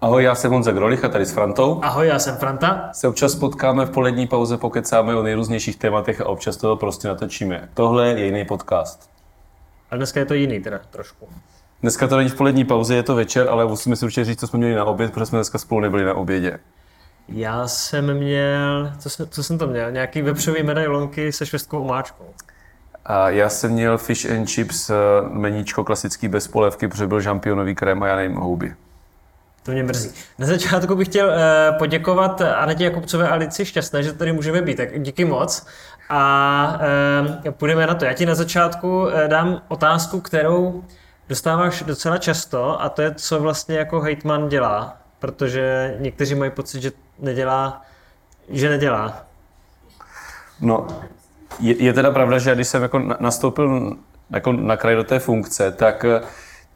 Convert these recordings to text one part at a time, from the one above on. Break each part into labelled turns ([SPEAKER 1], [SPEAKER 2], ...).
[SPEAKER 1] Ahoj, já jsem Honza Grolich a tady s Frantou.
[SPEAKER 2] Ahoj, já jsem Franta.
[SPEAKER 1] Se občas potkáme v polední pauze, pokecáme o nejrůznějších tématech a občas toho prostě natočíme. Tohle je jiný podcast.
[SPEAKER 2] A dneska je to jiný teda trošku.
[SPEAKER 1] Dneska to není v polední pauze, je to večer, ale musíme si určitě říct, co jsme měli na oběd, protože jsme dneska spolu nebyli na obědě.
[SPEAKER 2] Já jsem měl, co jsem, co jsem to měl? Nějaký vepřový medailonky se švestkou omáčkou.
[SPEAKER 1] A já jsem měl fish and chips, eh, meníčko klasický bez polévky, protože byl žampionový krém a já nejím houby.
[SPEAKER 2] To mě mrzí. Na začátku bych chtěl uh, poděkovat Anetě Jakubcové a Lici Šťastné, že tady můžeme být, tak díky moc. A uh, půjdeme na to. Já ti na začátku uh, dám otázku, kterou dostáváš docela často a to je, co vlastně jako hejtman dělá. Protože někteří mají pocit, že nedělá, že nedělá.
[SPEAKER 1] No, je, je teda pravda, že když jsem jako nastoupil jako na kraj do té funkce, tak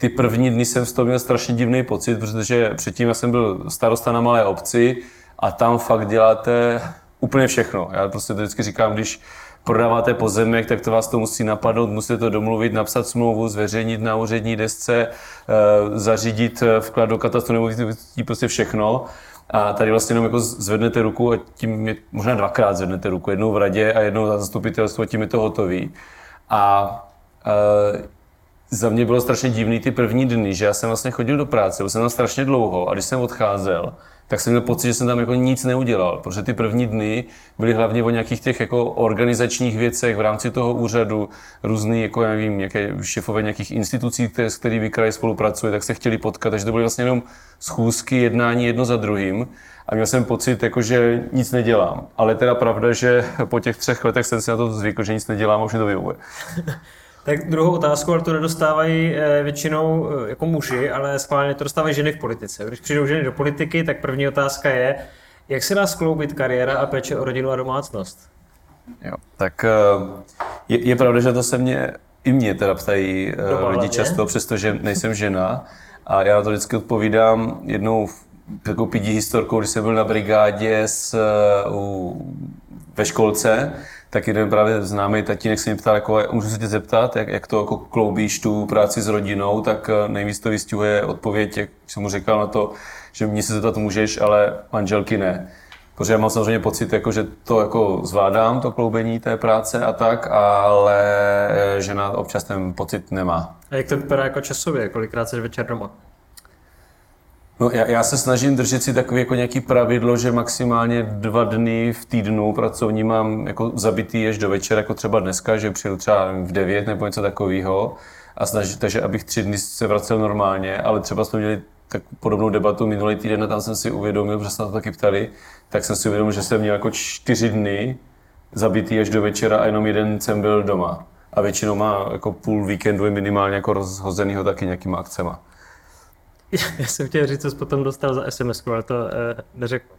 [SPEAKER 1] ty první dny jsem z toho měl strašně divný pocit, protože předtím já jsem byl starosta na malé obci a tam fakt děláte úplně všechno. Já prostě to vždycky říkám, když prodáváte pozemek, tak to vás to musí napadnout, musíte to domluvit, napsat smlouvu, zveřejnit na úřední desce, eh, zařídit eh, vklad do katastru nemovitostí, prostě všechno. A tady vlastně jenom jako zvednete ruku a tím je, možná dvakrát zvednete ruku, jednou v radě a jednou za zastupitelstvo a tím je to hotový. A uh, za mě bylo strašně divný ty první dny, že já jsem vlastně chodil do práce, byl jsem tam strašně dlouho a když jsem odcházel, tak jsem měl pocit, že jsem tam jako nic neudělal, protože ty první dny byly hlavně o nějakých těch jako organizačních věcech v rámci toho úřadu, různý, jako já nevím, nějaké šefové nějakých institucí, které, s kterými kraj spolupracuje, tak se chtěli potkat, takže to byly vlastně jenom schůzky, jednání jedno za druhým. A měl jsem pocit, jako, že nic nedělám. Ale teda pravda, že po těch třech letech jsem si na to zvykl, že nic nedělám a už mi to vyhovuje.
[SPEAKER 2] Tak druhou otázku, ale to nedostávají eh, většinou eh, jako muži, ale schválně to dostávají ženy v politice. Když přijdou ženy do politiky, tak první otázka je, jak se dá skloubit kariéra a péče o rodinu a domácnost?
[SPEAKER 1] Jo, tak eh, je, je pravda, že to se mě, i mě teda ptají Doma lidi často, přestože nejsem žena. A já to vždycky odpovídám jednou jako pidi historkou, když jsem byl na brigádě s, u, ve školce, tak jeden právě známý tatínek se mě ptal, jako, můžu se tě zeptat, jak, jak to jako kloubíš tu práci s rodinou, tak eh, nejvíc to vystihuje odpověď, jak jsem mu říkal na to, že mě se zeptat můžeš, ale manželky ne. Protože já mám samozřejmě pocit, jako, že to jako zvládám, to kloubení té práce a tak, ale eh, žena občas ten pocit nemá.
[SPEAKER 2] A jak to vypadá jako časově? Kolikrát jsi večer doma?
[SPEAKER 1] No, já, já se snažím držet si takový jako nějaký pravidlo, že maximálně dva dny v týdnu pracovní mám jako zabitý až do večera, jako třeba dneska, že přijdu třeba v 9 nebo něco takového. A snažím, takže abych tři dny se vracel normálně, ale třeba jsme měli tak podobnou debatu minulý týden a tam jsem si uvědomil, protože se na to taky ptali, tak jsem si uvědomil, že jsem měl jako čtyři dny zabitý až do večera a jenom jeden jsem byl doma. A většinou má jako půl víkendu minimálně jako rozhozenýho taky nějakýma akcema.
[SPEAKER 2] Já jsem chtěl říct, co jsi potom dostal za SMS, ale to eh, neřeknu.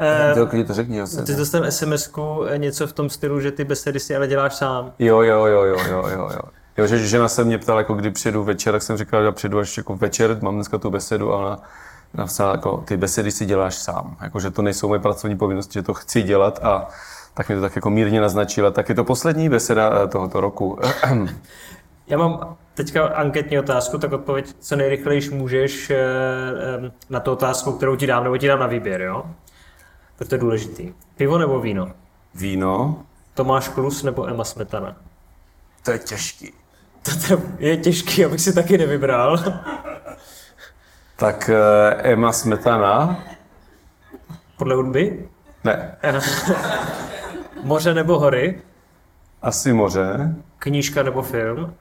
[SPEAKER 1] Eh, to, to řekni,
[SPEAKER 2] Ty dostal sms eh, něco v tom stylu, že ty besedy si ale děláš sám.
[SPEAKER 1] Jo, jo, jo, jo, jo, jo. jo. Jo, že žena se mě ptala, jako kdy přijedu večer, tak jsem říkal, že přijedu až jako večer, mám dneska tu besedu a ona napsala, jako ty besedy si děláš sám. Jako, že to nejsou moje pracovní povinnosti, že to chci dělat a tak mi to tak jako mírně naznačila. Tak je to poslední beseda eh, tohoto roku.
[SPEAKER 2] Já mám teďka anketní otázku, tak odpověď co nejrychleji můžeš eh, eh, na tu otázku, kterou ti dám, nebo ti dám na výběr, jo? To je důležitý. Pivo nebo víno?
[SPEAKER 1] Víno.
[SPEAKER 2] Tomáš Klus nebo Emma Smetana?
[SPEAKER 1] To je těžký.
[SPEAKER 2] To je těžký, abych si taky nevybral.
[SPEAKER 1] Tak uh, Emma Smetana.
[SPEAKER 2] Podle hudby?
[SPEAKER 1] Ne.
[SPEAKER 2] moře nebo hory?
[SPEAKER 1] Asi moře.
[SPEAKER 2] Knížka nebo film?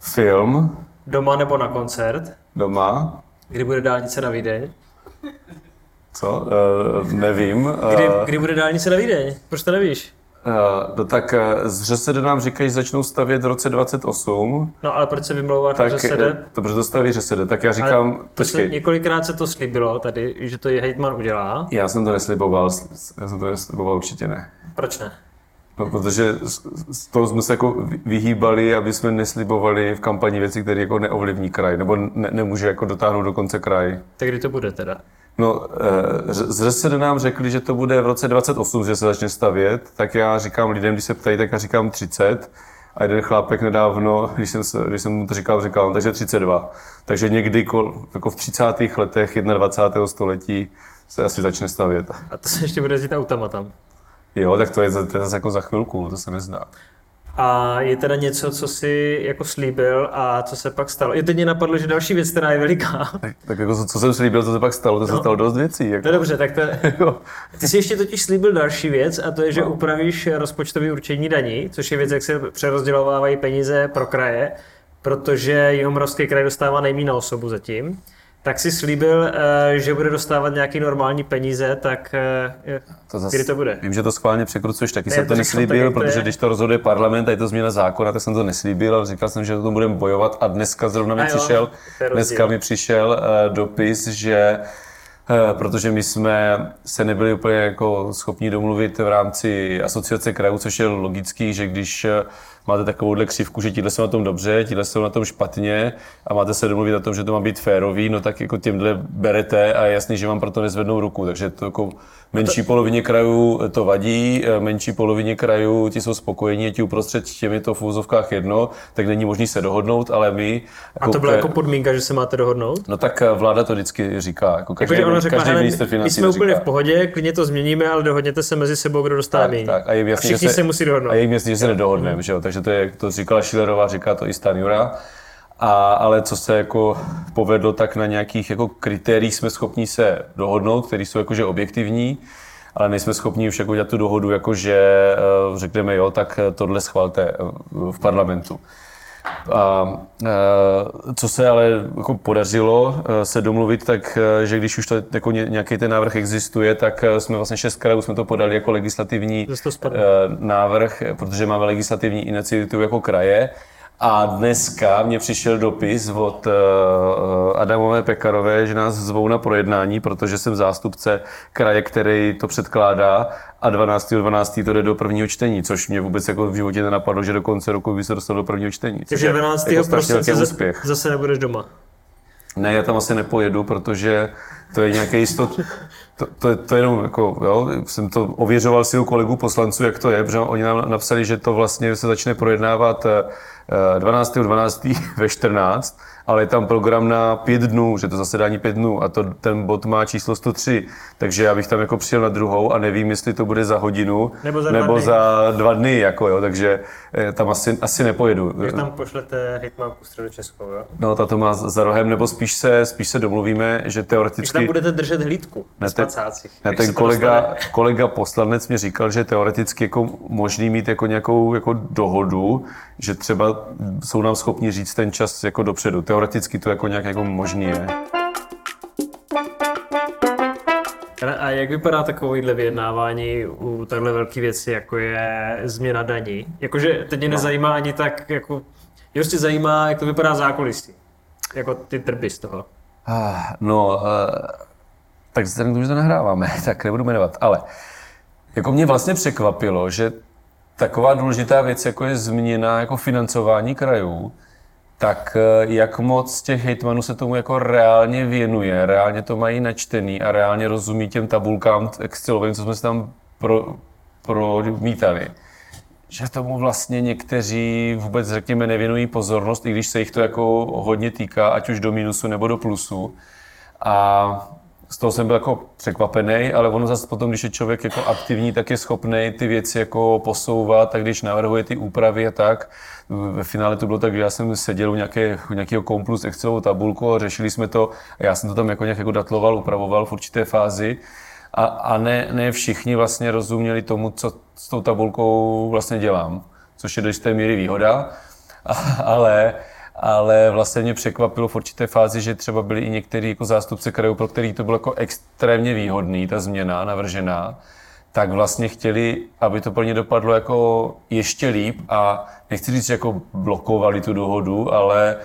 [SPEAKER 1] Film.
[SPEAKER 2] Doma nebo na koncert?
[SPEAKER 1] Doma.
[SPEAKER 2] Kdy bude dálnice na Vídeň?
[SPEAKER 1] Co? Uh, nevím.
[SPEAKER 2] Uh, kdy, kdy bude dálnice na Vídeň? Proč to nevíš?
[SPEAKER 1] Uh, no tak z ŘSD nám říkají, že začnou stavět v roce 28.
[SPEAKER 2] No ale proč se vymlouváš tak, ŘSD?
[SPEAKER 1] To protože to staví ŘSD, tak já říkám,
[SPEAKER 2] ale počkej. Se, několikrát se to slíbilo tady, že to je hejtman udělá.
[SPEAKER 1] Já jsem to nesliboval, já jsem to nesliboval určitě ne.
[SPEAKER 2] Proč ne?
[SPEAKER 1] No, protože z toho jsme se jako vyhýbali, aby jsme neslibovali v kampani věci, které jako neovlivní kraj, nebo ne, nemůže jako dotáhnout do konce kraj.
[SPEAKER 2] Tak kdy to bude teda?
[SPEAKER 1] No, eh, z ŘSD nám řekli, že to bude v roce 28, že se začne stavět, tak já říkám lidem, když se ptají, tak já říkám 30. A jeden chlápek nedávno, když jsem, se, když jsem mu to říkal, říkal, no, takže 32. Takže někdy jako v 30. letech 21. století se asi začne stavět.
[SPEAKER 2] A to se ještě bude jezdit autama tam.
[SPEAKER 1] Jo, tak to je, to je zase jako za chvilku, to se nezná.
[SPEAKER 2] A je teda něco, co si jako slíbil a co se pak stalo? Je teď mě napadlo, že další věc, která je veliká.
[SPEAKER 1] Tak, tak jako co jsem slíbil, co se pak stalo, to no. se stalo dost věcí. Jako.
[SPEAKER 2] No dobře, tak to... Ty jsi ještě totiž slíbil další věc a to je, že no. upravíš rozpočtový určení daní, což je věc, jak se přerozdělovávají peníze pro kraje, protože Jihomoravský kraj dostává nejméně na osobu zatím tak si slíbil, eh, že bude dostávat nějaký normální peníze, tak eh, to zas, kdy to bude?
[SPEAKER 1] Vím, že to schválně překrucuješ, taky ne, jsem to neslíbil, tak, protože když to rozhoduje parlament a je to změna zákona, tak jsem to neslíbil, ale říkal jsem, že to budeme bojovat a dneska zrovna mi přišel, dneska mi přišel uh, dopis, že protože my jsme se nebyli úplně jako schopni domluvit v rámci asociace krajů, což je logický, že když máte takovouhle křivku, že tíhle jsou na tom dobře, tíhle jsou na tom špatně a máte se domluvit na tom, že to má být férový, no tak jako těmhle berete a je jasný, že vám proto nezvednou ruku. Takže to jako menší polovině krajů to vadí, menší polovině krajů ti jsou spokojení, ti uprostřed těmi to v úzovkách jedno, tak není možný se dohodnout, ale my...
[SPEAKER 2] Jako, a to byla jako podmínka, že se máte dohodnout?
[SPEAKER 1] No tak vláda to vždycky říká. Jako
[SPEAKER 2] každý, jako, ona řekla, každý minister financí my jsme úplně říká. v pohodě, klidně to změníme, ale dohodněte se mezi sebou, kdo dostane tak,
[SPEAKER 1] tak, a, jasný,
[SPEAKER 2] a všichni se, se, musí dohodnout.
[SPEAKER 1] A je jasný, že se nedohodneme, že jo? takže to, je, to říkala Schillerová, říká to i Stan Jura. A, ale co se jako povedlo, tak na nějakých jako kritériích jsme schopni se dohodnout, které jsou jakože objektivní, ale nejsme schopni už jako udělat tu dohodu, jakože eh, řekneme jo, tak tohle schvalte eh, v parlamentu. A co se ale jako podařilo se domluvit, tak že když už to, jako nějaký ten návrh existuje, tak jsme vlastně šest krajů jsme to podali jako legislativní návrh, protože máme legislativní iniciativu jako kraje a dneska mě přišel dopis od uh, Adamové Pekarové, že nás zvou na projednání, protože jsem zástupce kraje, který to předkládá a 12. 12. to jde do prvního čtení, což mě vůbec jako v životě nenapadlo, že do konce roku by se dostal do prvního čtení.
[SPEAKER 2] Takže 12. Jako prosince úspěch. zase nebudeš doma.
[SPEAKER 1] Ne, já tam asi nepojedu, protože to je nějaký jistot, to, to, to jenom jako, jo, jsem to ověřoval si u kolegů poslanců, jak to je, protože oni nám napsali, že to vlastně se začne projednávat 12.12. 12. ve 14 ale je tam program na pět dnů, že to zasedání pět dnů a to, ten bod má číslo 103, takže já bych tam jako přijel na druhou a nevím, jestli to bude za hodinu
[SPEAKER 2] nebo za,
[SPEAKER 1] nebo
[SPEAKER 2] dva,
[SPEAKER 1] za dva dny, jako jo, takže eh, tam asi, asi nepojedu.
[SPEAKER 2] Když tam pošlete hitmanku středu Českou, jo?
[SPEAKER 1] No, ta to má za rohem, nebo spíš se, spíš se domluvíme, že teoreticky... Když
[SPEAKER 2] tam budete držet hlídku
[SPEAKER 1] ne, te, ne, ten kolega, kolega poslanec mi říkal, že teoreticky jako možný mít jako nějakou jako dohodu, že třeba jsou nám schopni říct ten čas jako dopředu. Teoreticky to jako nějak jako možný je.
[SPEAKER 2] A jak vypadá takovýhle vyjednávání u takhle velké věci, jako je změna daní? Jakože teď mě no. nezajímá ani tak, jako, mě prostě zajímá, jak to vypadá zákulisí. Jako ty trby z toho.
[SPEAKER 1] Ah, no, uh, tak vzhledem k tomu, že to nahráváme, tak nebudu jmenovat, ale jako mě vlastně překvapilo, že taková důležitá věc, jako je změna jako financování krajů, tak eh, jak moc těch hejtmanů se tomu jako reálně věnuje, reálně to mají načtený a reálně rozumí těm tabulkám Excelovým, co jsme se tam pro, promítali. Že tomu vlastně někteří vůbec, řekněme, nevěnují pozornost, i když se jich to jako hodně týká, ať už do minusu nebo do plusu. A z toho jsem byl jako překvapený, ale ono zase potom, když je člověk jako aktivní, tak je schopný ty věci jako posouvat, tak když navrhuje ty úpravy a tak. Ve finále to bylo tak, že já jsem seděl u, nějaké, u nějakého komplus Excelovou tabulku a řešili jsme to a já jsem to tam jako nějak jako datloval, upravoval v určité fázi. A, a ne, ne všichni vlastně rozuměli tomu, co s tou tabulkou vlastně dělám, což je do jisté míry výhoda, a, ale ale vlastně mě překvapilo v určité fázi, že třeba byli i někteří jako zástupce krajů, pro který to bylo jako extrémně výhodný, ta změna navržená, tak vlastně chtěli, aby to pro ně dopadlo jako ještě líp a nechci říct, že jako blokovali tu dohodu, ale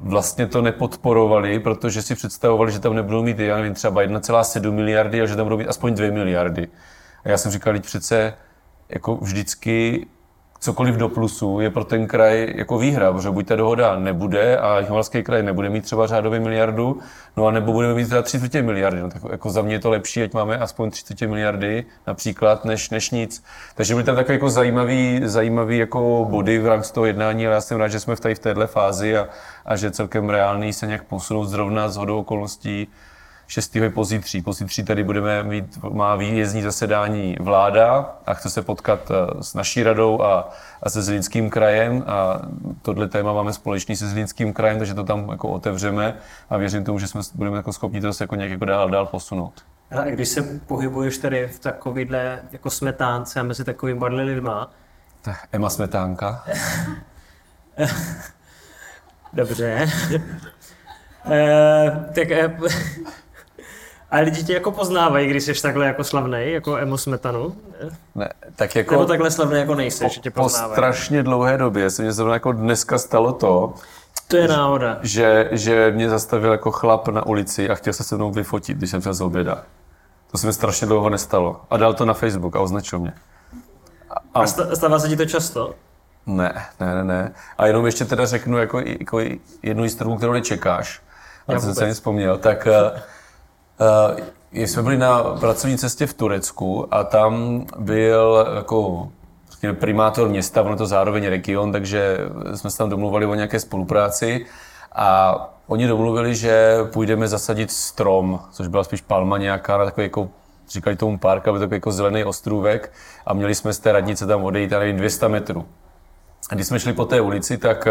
[SPEAKER 1] vlastně to nepodporovali, protože si představovali, že tam nebudou mít, já nevím, třeba 1,7 miliardy, ale že tam budou mít aspoň 2 miliardy. A já jsem říkal, že přece jako vždycky cokoliv do plusu je pro ten kraj jako výhra, protože buď ta dohoda nebude a Jihomoravský kraj nebude mít třeba řádově miliardu, no a nebo budeme mít teda 30 miliardy. No, tak jako za mě je to lepší, ať máme aspoň 30 miliardy například, než, než nic. Takže byly tam takové jako zajímavý, zajímavý jako body v rámci toho jednání, ale já jsem rád, že jsme v, tady v téhle fázi a, a že celkem reálný se nějak posunout zrovna z hodou okolností 6. pozítří. Pozítří tady budeme mít, má výjezdní zasedání vláda a chce se potkat eh, s naší radou a, a se Zlínským krajem a tohle téma máme společný se Zlínským krajem, takže to tam jako otevřeme a věřím tomu, že jsme budeme jako schopni to se jako nějak jako dál, dál posunout.
[SPEAKER 2] A když se pohybuješ tady v takovýhle jako smetánce a mezi takovými barly lidma,
[SPEAKER 1] tak Ema Smetánka.
[SPEAKER 2] Dobře. e, tak e, a lidi tě jako poznávají, když jsi takhle jako slavný, jako Emo Smetanu?
[SPEAKER 1] Ne, tak jako...
[SPEAKER 2] Nebo takhle slavný jako nejsi, že tě
[SPEAKER 1] poznávají? Po strašně dlouhé době se mě zrovna jako dneska stalo to,
[SPEAKER 2] to je náhoda.
[SPEAKER 1] Že, že mě zastavil jako chlap na ulici a chtěl se se mnou vyfotit, když jsem šel z oběda. To se mi strašně dlouho nestalo. A dal to na Facebook a označil mě.
[SPEAKER 2] A, a stává se ti to často?
[SPEAKER 1] Ne, ne, ne, ne. A jenom ještě teda řeknu jako, jako jednu historii, kterou nečekáš. A jsem se vzpomněl. Tak Uh, jsme byli na pracovní cestě v Turecku a tam byl jako primátor města, ono to zároveň region, takže jsme se tam domluvali o nějaké spolupráci a oni domluvili, že půjdeme zasadit strom, což byla spíš palma nějaká, na takový jako říkali tomu park, aby takový jako zelený ostrůvek a měli jsme z té radnice tam odejít, nevím, 200 metrů. A když jsme šli po té ulici, tak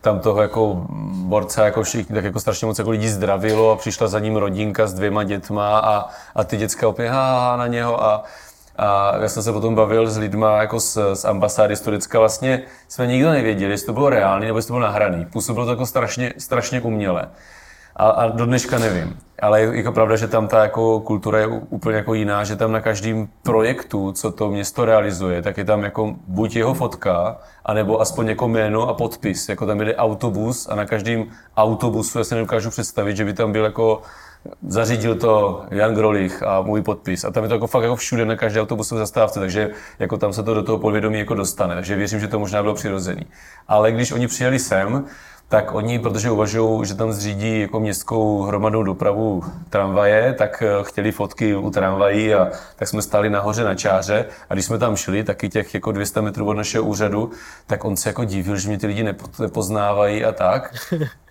[SPEAKER 1] tam toho jako borce jako všichni, tak jako strašně moc jako lidí zdravilo a přišla za ním rodinka s dvěma dětma a, a ty děcka opět ha, na něho a, a já jsem se potom bavil s lidma jako z, z ambasády z Turecka. Vlastně jsme nikdo nevěděli, jestli to bylo reálné nebo jestli to bylo nahraný. Působilo to jako strašně, strašně uměle. A, a do dneška nevím. Ale je jako pravda, že tam ta jako kultura je úplně jako jiná, že tam na každém projektu, co to město realizuje, tak je tam jako buď jeho fotka, anebo aspoň jako jméno a podpis. Jako tam jde autobus a na každém autobusu, já si nedokážu představit, že by tam byl jako zařídil to Jan Grolich a můj podpis. A tam je to jako fakt jako všude na každé autobusové zastávce, takže jako tam se to do toho podvědomí jako dostane. Takže věřím, že to možná bylo přirozený. Ale když oni přijeli sem, tak oni, protože uvažují, že tam zřídí jako městskou hromadnou dopravu tramvaje, tak eh, chtěli fotky u tramvají a tak jsme stali nahoře na čáře a když jsme tam šli, taky těch jako 200 metrů od našeho úřadu, tak on se jako divil, že mě ty lidi nepoznávají a tak.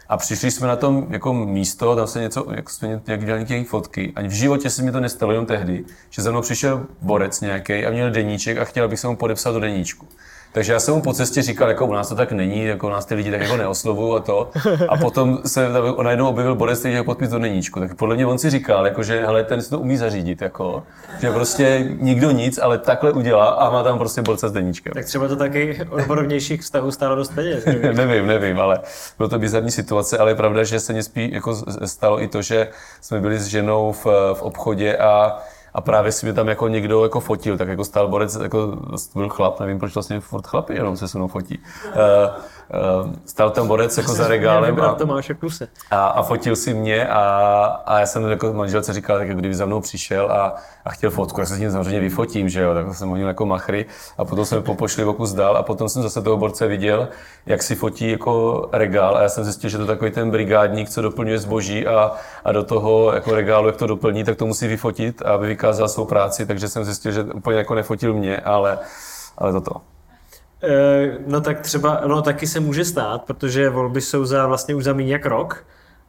[SPEAKER 1] A přišli jsme na tom jako místo, tam se něco, jak jsme nějak dělali nějaké fotky. Ani v životě se mi to nestalo, jenom tehdy, že za mnou přišel borec nějaký a měl deníček a chtěl, abych se mu podepsal do deníčku. Takže já jsem mu po cestě říkal, jako u nás to tak není, jako u nás ty lidi tak jako neoslovují a to. A potom se on najednou objevil Boris, který podpis do neníčku. Tak podle mě on si říkal, jako, že hele, ten si to umí zařídit. Jako, že prostě nikdo nic, ale takhle udělá a má tam prostě borce s deníčkem.
[SPEAKER 2] Tak třeba to taky odborovnějších vztahů stálo dost peněz.
[SPEAKER 1] nevím, nevím, ale bylo to bizarní situace, ale je pravda, že se mě spí jako stalo i to, že jsme byli s ženou v, v obchodě a a právě si mě tam jako někdo jako fotil, tak jako stál borec, jako byl chlap, nevím, proč vlastně furt chlapi jenom se se mnou fotí. Uh, uh, stál tam borec jako za regálem
[SPEAKER 2] a, Tomáše Kuse.
[SPEAKER 1] A, a, fotil si mě a, a já jsem jako manželce říkal, tak kdyby za mnou přišel a, a chtěl fotku, já se s ním samozřejmě vyfotím, že jo, tak jsem honil jako machry a potom jsme popošli o kus dál a potom jsem zase toho borce viděl, jak si fotí jako regál a já jsem zjistil, že to je takový ten brigádník, co doplňuje zboží a, a do toho jako regálu, jak to doplní, tak to musí vyfotit, aby vykázal svou práci, takže jsem zjistil, že úplně jako nefotil mě, ale, ale toto.
[SPEAKER 2] E, no tak třeba, no taky se může stát, protože volby jsou za vlastně už za méně jak rok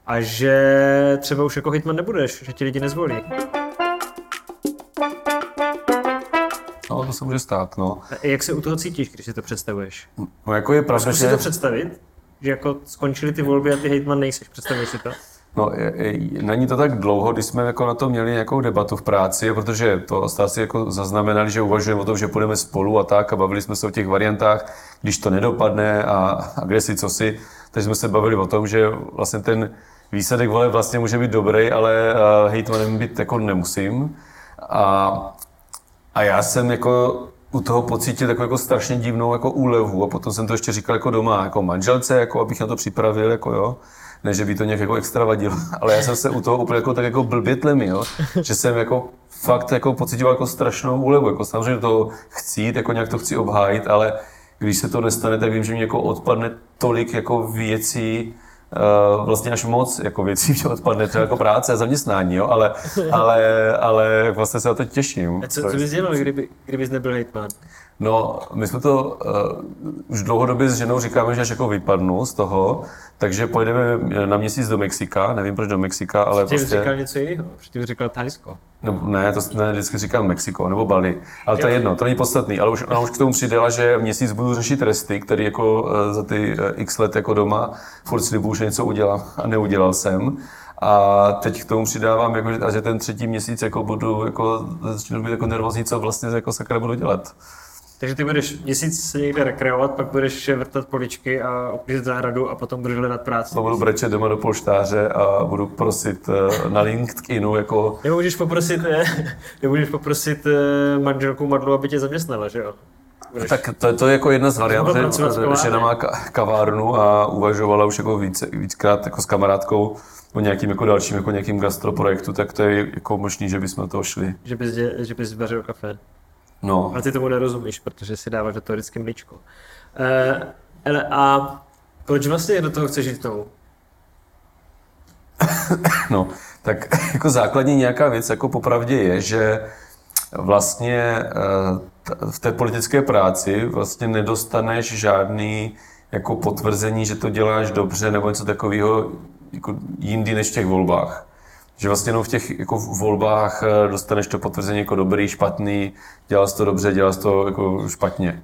[SPEAKER 2] a že třeba už jako hitman nebudeš, že ti lidi nezvolí.
[SPEAKER 1] No, to se může stát, no.
[SPEAKER 2] A jak se u toho cítíš, když si to představuješ?
[SPEAKER 1] No, jako je pravda, že...
[SPEAKER 2] si to představit? Že jako skončily ty volby a ty hejtman nejseš, představuješ si to?
[SPEAKER 1] No, není to tak dlouho, když jsme jako na to měli nějakou debatu v práci, protože to stáci jako zaznamenali, že uvažujeme o tom, že půjdeme spolu a tak a bavili jsme se o těch variantách, když to nedopadne a, a kde si, co si. Takže jsme se bavili o tom, že vlastně ten výsledek vole vlastně může být dobrý, ale uh, hejtmanem být jako nemusím. A, a já jsem jako u toho pocítil takovou jako strašně divnou jako úlevu a potom jsem to ještě říkal jako doma, jako manželce, jako abych na to připravil, jako jo ne, že by to nějak jako extra vadilo, ale já jsem se u toho úplně jako, tak jako blbě tlemil, že jsem jako fakt jako pocitoval jako strašnou úlevu, jako samozřejmě to chci, jako nějak to chci obhájit, ale když se to nestane, tak vím, že mi jako odpadne tolik jako věcí, Uh, vlastně až moc jako věcí, že odpadne třeba jako práce a zaměstnání, jo? Ale, ale, ale vlastně se na to těším.
[SPEAKER 2] A co, co bys dělal, kdyby, kdybys nebyl hejtman?
[SPEAKER 1] No, my jsme to uh, už dlouhodobě s ženou říkáme, že až jako vypadnu z toho, takže pojedeme na měsíc do Mexika, nevím proč do Mexika, ale
[SPEAKER 2] Předtím
[SPEAKER 1] prostě...
[SPEAKER 2] říkal něco jiného, předtím říkal Thajsko.
[SPEAKER 1] No, ne, to ne, vždycky říkám Mexiko nebo Bali. Ale to je jedno, to není podstatný. Ale už, ona už k tomu přidala, že měsíc budu řešit tresty, který jako uh, za ty uh, x let jako doma furt slibuju, že něco udělám a neudělal jsem. A teď k tomu přidávám, jako, že- a že ten třetí měsíc jako budu jako, začnu být jako nervózní, co vlastně jako sakra budu dělat.
[SPEAKER 2] Takže ty budeš měsíc se někde rekreovat, pak budeš vrtat poličky a uklízet zahradu a potom budeš hledat práci.
[SPEAKER 1] To budu brečet doma do polštáře a budu prosit eh, na LinkedInu jako
[SPEAKER 2] Nebo můžeš poprosit, eh, nebo můžeš poprosit eh, manželku Madlu, aby tě zaměstnala, že jo? Budeš-
[SPEAKER 1] Tak to, to je jako jedna z variant, že žena má ka- kavárnu a uvažovala už jako více, víckrát jako s kamarádkou o nějakým jako dalším jako nějakým gastroprojektu, tak to je jako možný, že bychom toho šli.
[SPEAKER 2] Že bys, dě, že bys vařil kafe.
[SPEAKER 1] No,
[SPEAKER 2] A ty tomu nerozumíš, protože si dáváš do toho vždycky mlíčko. Eh, ale a proč vlastně do toho chceš jít tomu?
[SPEAKER 1] no, tak jako základní nějaká věc jako popravdě je, že vlastně eh, v té politické práci vlastně nedostaneš žádný jako potvrzení, že to děláš dobře nebo něco takového jako jindy než v těch volbách. Že vlastně jenom v těch jako volbách eh, dostaneš to potvrzení jako dobrý, špatný, dělal jsi to dobře, dělal jsi to jako špatně.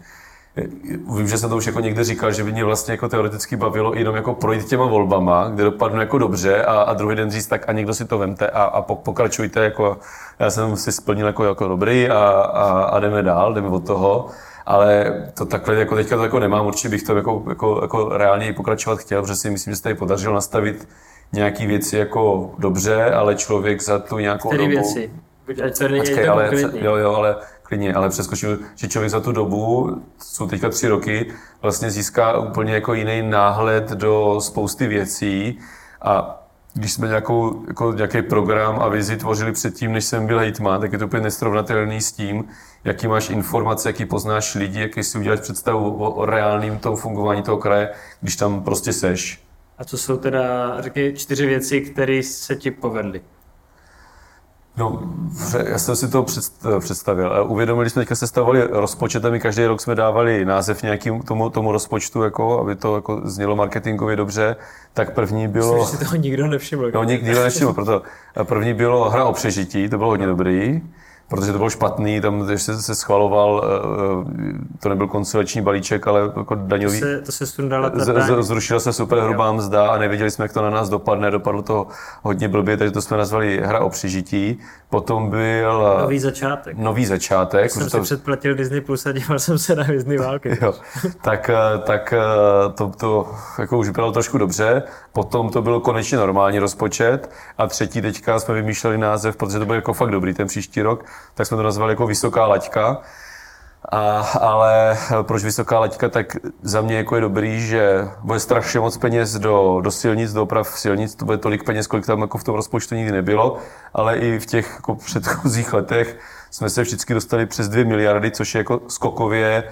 [SPEAKER 1] Vím, že jsem to už jako někde říkal, že by mě vlastně jako teoreticky bavilo jenom jako projít těma volbama, kde dopadnu jako dobře a, a druhý den říct tak a někdo si to vemte a, a po- pokračujte jako, já jsem si splnil jako, jako dobrý a, a, a jdeme dál, jdeme od toho. Ale to takhle jako teďka to jako nemám, určitě bych to jako, jako, jako reálně pokračovat chtěl, protože si myslím, že se tady podařilo nastavit nějaký věci jako dobře, ale člověk za tu nějakou
[SPEAKER 2] Které
[SPEAKER 1] dobu...
[SPEAKER 2] věci? Ať to
[SPEAKER 1] ale, jo, jo, ale klidně, ale přeskočím, že člověk za tu dobu, jsou teďka tři roky, vlastně získá úplně jako jiný náhled do spousty věcí a když jsme nějakou, jako nějaký program a vizi tvořili předtím, než jsem byl hejtman, tak je to úplně nesrovnatelný s tím, jaký máš informace, jaký poznáš lidi, jaký si uděláš představu o, o reálném tom fungování toho kraje, když tam prostě seš.
[SPEAKER 2] A co jsou teda, řekni, čtyři věci, které se ti povedly?
[SPEAKER 1] No, já jsem si to předst- představil. Uvědomili jsme, teďka sestavovali rozpočet a my každý rok jsme dávali název nějakým tomu, tomu rozpočtu, jako, aby to jako znělo marketingově dobře. Tak první bylo...
[SPEAKER 2] Myslím, že si toho nikdo nevšiml.
[SPEAKER 1] No, nikdy nevšiml, proto první bylo hra o přežití, to bylo hodně dobrý, protože to bylo špatný, tam se, se schvaloval, eh, to nebyl konsolační balíček, ale jako
[SPEAKER 2] to
[SPEAKER 1] daňový,
[SPEAKER 2] se, to se sundala ta
[SPEAKER 1] Z, z, zrušila se super hrubá mzda a nevěděli jsme, jak to na nás dopadne. Dopadlo to hodně blbě, takže to jsme nazvali hra o přežití. Potom byl eh,
[SPEAKER 2] Nový začátek.
[SPEAKER 1] nový začátek.
[SPEAKER 2] Jsem
[SPEAKER 1] už
[SPEAKER 2] si předplatil Disney Plus a díval jsem se na Hvězdný války.
[SPEAKER 1] Jo, tak, eh, tak eh, to, to jako už vypadalo trošku dobře. Potom to byl konečně normální rozpočet. A třetí teďka jsme vymýšleli název, protože to byl jako fakt dobrý ten příští rok, tak jsme to nazvali jako Vysoká laťka. A, ale proč vysoká laťka, tak za mě jako je dobrý, že bude strašně moc peněz do, do silnic, do oprav silnic, to bude tolik peněz, kolik tam jako v tom rozpočtu nikdy nebylo, ale i v těch jako předchozích letech jsme se vždycky dostali přes 2 miliardy, což je jako skokově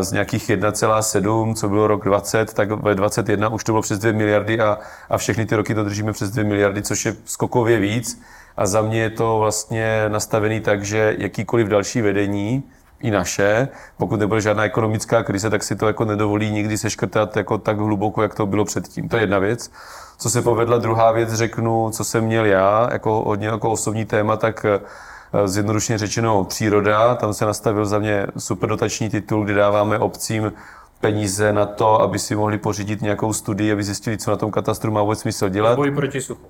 [SPEAKER 1] z nějakých 1,7, co bylo rok 20, tak ve 21 už to bylo přes 2 miliardy a, a všechny ty roky to držíme přes 2 miliardy, což je skokově víc. A za mě je to vlastně nastavený tak, že jakýkoliv další vedení, i naše. Pokud nebude žádná ekonomická krize, tak si to jako nedovolí nikdy seškrtat jako tak hluboko, jak to bylo předtím. To je jedna věc. Co se povedla, druhá věc, řeknu, co jsem měl já, jako hodně jako osobní téma, tak eh, zjednodušeně řečeno příroda. Tam se nastavil za mě super dotační titul, kdy dáváme obcím peníze na to, aby si mohli pořídit nějakou studii, aby zjistili, co na tom katastru má vůbec smysl dělat
[SPEAKER 2] Boj proti suchu.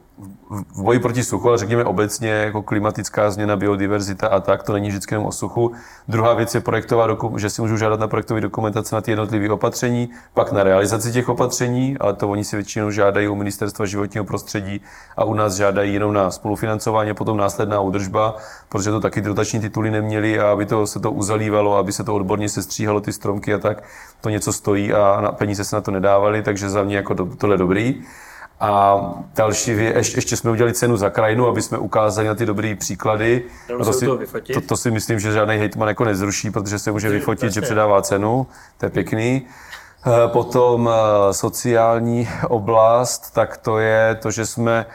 [SPEAKER 1] v boji proti suchu, ale řekněme obecně jako klimatická změna, biodiverzita a tak, to není vždycky jenom o suchu. Druhá věc je projektová dokum- že si můžu žádat na projektové dokumentace na ty jednotlivé opatření, pak na realizaci těch opatření, ale to oni si většinou žádají u Ministerstva životního prostředí a u nás žádají jenom na spolufinancování a potom následná údržba, protože to taky dotační tituly neměli a aby to se to uzalívalo, aby se to odborně sestříhalo ty stromky a tak, to něco stojí a na peníze se na to nedávali, takže za mě jako to, tohle dobrý. A další věc, ještě jsme udělali cenu za krajinu, aby jsme ukázali na ty dobré příklady. A to, si, to, to si myslím, že žádný hejtman jako nezruší, protože se může vyfotit, že
[SPEAKER 2] jasně.
[SPEAKER 1] předává cenu. To je pěkný. Eh, Potom eh, sociální oblast, tak to je to, že jsme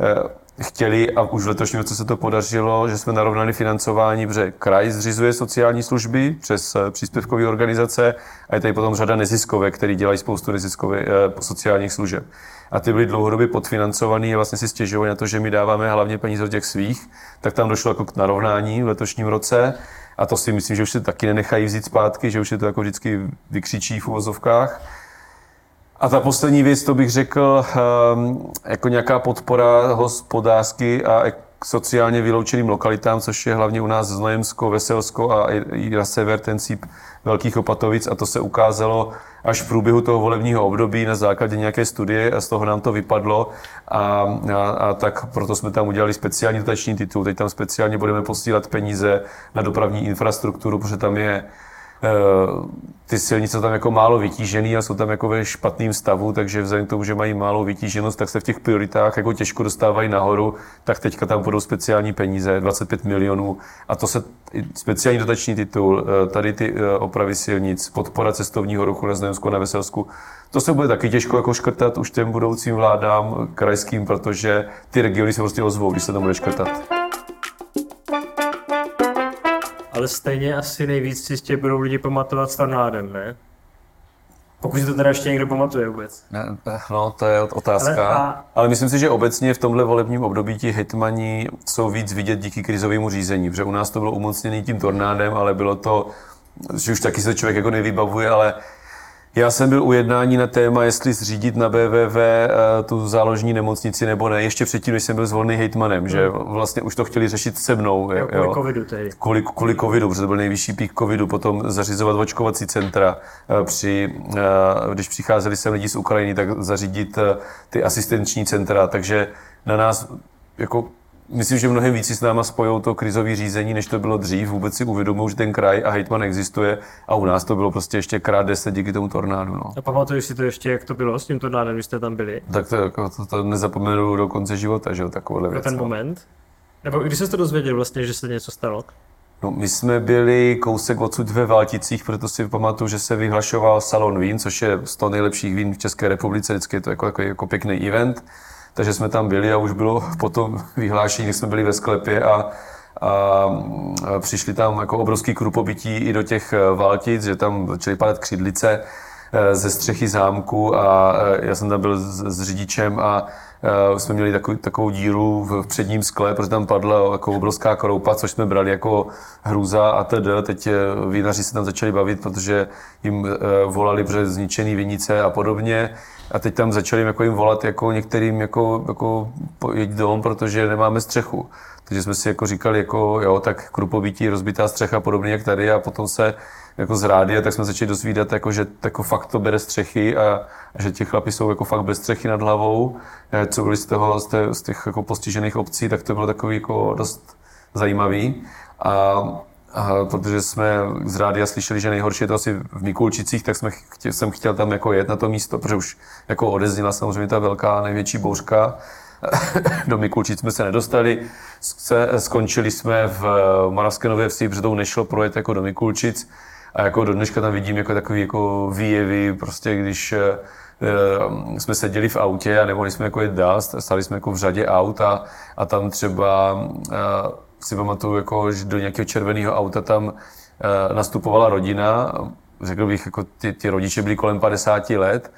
[SPEAKER 1] eh, chtěli, a už v letošním roce se to podařilo, že jsme narovnali financování, protože kraj zřizuje sociální služby přes eh, příspěvkové organizace a je tady potom řada neziskovek, které dělají spoustu neziskových eh, sociálních služeb. A ty byly dlouhodobě podfinancovaný a vlastně si stěžovali na to, že my dáváme hlavně peníze od těch svých, tak tam došlo jako k narovnání v letošním roce. A to si myslím, že už se taky nenechají vzít zpátky, že už je to jako vždycky vykřičí v uvozovkách. A ta poslední věc, to bych řekl, um, jako nějaká podpora hospodářsky a ek- sociálně vyloučeným lokalitám, což je hlavně u nás Znojemsko, Veselsko a i na sever ten cíp Velkých Opatovic a to se ukázalo až v průběhu toho volebního období na základě nějaké studie a z toho nám to vypadlo a, a, a tak proto jsme tam udělali speciální dotační titul. Teď tam speciálně budeme posílat peníze na dopravní infrastrukturu, protože tam je ty silnice jsou tam jako málo vytížený a jsou tam jako ve špatném stavu, takže vzhledem k tomu, že mají málo vytíženost, tak se v těch prioritách jako těžko dostávají nahoru, tak teďka tam budou speciální peníze, 25 milionů a to se speciální dotační titul, eh, tady ty eh, opravy silnic, podpora cestovního ruchu na Znojemsku na Veselsku, to se bude taky těžko jako škrtat už těm budoucím vládám krajským, protože ty regiony se prostě ozvou, když se to bude škrtat.
[SPEAKER 2] Ale stejně asi nejvíc si tě budou lidi pamatovat s tornádem, ne? Pokud si to teda ještě někdo pamatuje vůbec.
[SPEAKER 1] No, to je otázka.
[SPEAKER 2] Ale a-
[SPEAKER 1] Ale myslím si, že obecně v tomhle volebním období ti hitmani jsou víc vidět díky krizovému řízení, protože u nás to bylo umocněné tím tornádem, ale bylo to, že už taky se člověk jako nevybavuje, ale já jsem byl u jednání na téma, jestli zřídit na BVV eh, tu záložní nemocnici nebo ne, ještě předtím, než jsem byl zvolený hejtmanem, že vlastně už to chtěli řešit se mnou.
[SPEAKER 2] Jo, kvůli covidu tedy.
[SPEAKER 1] Kvůli, kvůli covidu, protože to byl nejvyšší pík covidu, potom zařizovat očkovací centra, eh, při, eh, když přicházeli sem lidi z Ukrajiny, tak zařídit ty asistenční centra, takže na nás jako Myslím, že mnohem víc si s náma spojou to krizové řízení, než to bylo dřív. Vůbec si uvědomují, že ten kraj a hejtman existuje a u nás to bylo prostě ještě krát deset díky tomu tornádu. No.
[SPEAKER 2] A pamatuješ si to ještě, jak to bylo s tím tornádem, když jste tam byli?
[SPEAKER 1] Tak to, jako, to, to nezapomenu do konce života, že jo, takovouhle
[SPEAKER 2] Pro
[SPEAKER 1] věc.
[SPEAKER 2] ten moment? Nebo když jsi to dozvěděl vlastně, že se něco stalo?
[SPEAKER 1] No, my jsme byli kousek odsud ve Valticích, proto si pamatuju, že se vyhlašoval Salon vín, což je 100 nejlepších vín v České republice, vždycky je to jako, jako, jako pěkný event. Takže jsme tam byli a už bylo potom vyhlášení, když jsme byli ve sklepě a, a, přišli tam jako obrovský krupobytí i do těch eh, Valtic, že tam začaly padat křidlice eh, ze střechy zámku a eh, já jsem tam byl s, s řidičem a Uh, jsme měli takovou, takovou díru v předním skle, protože tam padla jako obrovská kroupa, což jsme brali jako hrůza a tedy. Teď eh, vinaři se tam začali bavit, protože jim uh, volali přes zničený vinice a podobně. A teď tam začali jako jim volat jako některým jako, jako jeď dom, protože nemáme střechu. Takže jsme si jako říkali, jako jo, tak krupovití, rozbitá střecha, podobně jak tady a potom se jako z rádia, tak jsme začali dozvídat, jako, že jako fakt to bere střechy a, a že ti chlapi jsou jako fakt bez střechy nad hlavou. Eh, Co byli z, toho, z, té, z těch jako postižených obcí, tak to bylo takový jako dost zajímavý. A, a protože jsme z rádia slyšeli, že nejhorší je to asi v Mikulčicích, tak jsme chtěl, jsem chtěl tam jako jet na to místo, protože už jako odezněla samozřejmě ta velká největší bouřka. Do Mikulčic jsme se nedostali, skončili jsme v Moravské Nové Vsi, protože to nešlo projet jako do Mikulčic. A jako do dneška tam vidím jako takový jako výjevy, prostě když eh, eh, jsme seděli v autě a nemohli jsme jako jet dál, stali jsme jako v řadě aut a, a tam třeba eh, si pamatuju, jako, že do nějakého červeného auta tam nastupovala rodina, řekl bych, jako ty, ty rodiče byli kolem 50 let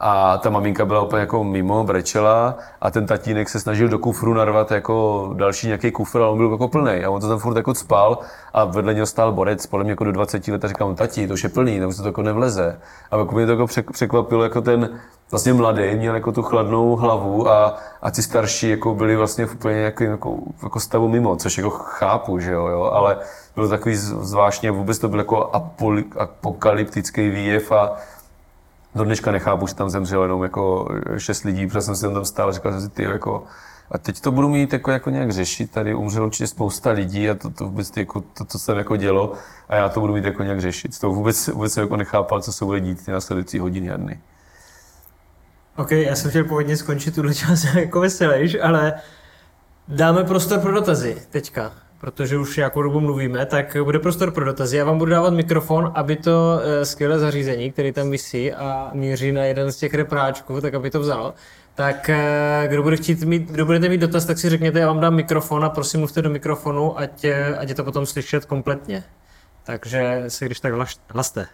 [SPEAKER 1] a ta maminka byla úplně jako mimo, brečela a ten tatínek se snažil do kufru narvat jako další nějaký kufr, ale on byl jako plný a on to tam furt jako spal a vedle něho stál borec, podle mě jako do 20 let a říkal, tati, to už je plný, už se to jako nevleze. A jako mě to jako přek- překvapilo, jako ten vlastně mladý měl jako tu chladnou hlavu a, a ty starší jako byli vlastně v úplně jako, jako, jako stavu mimo, což jako chápu, že jo, jo ale bylo takový zvláštně, vůbec to byl jako apokalyptický výjev a do dneška nechápu, že tam zemřelo jenom jako šest lidí, protože jsem si tam stál a říkal jsem si, ty jako, a teď to budu mít jako, jako nějak řešit, tady umřelo určitě spousta lidí a to, to vůbec jako, to, to se jako dělo a já to budu mít jako nějak řešit. To vůbec, vůbec jsem jako nechápal, co se bude dít ty následující hodiny a dny.
[SPEAKER 2] OK, já jsem chtěl původně skončit tuhle část jako veselějš, ale dáme prostor pro dotazy teďka protože už nějakou dobu mluvíme, tak bude prostor pro dotazy. Já vám budu dávat mikrofon, aby to eh, skvělé zařízení, který tam visí a míří na jeden z těch repráčků, tak aby to vzalo. Tak eh, kdo, bude chtít mít, kdo budete mít dotaz, tak si řekněte, já vám dám mikrofon a prosím mluvte do mikrofonu, ať, eh, ať je to potom slyšet kompletně. Takže se když tak hlaste.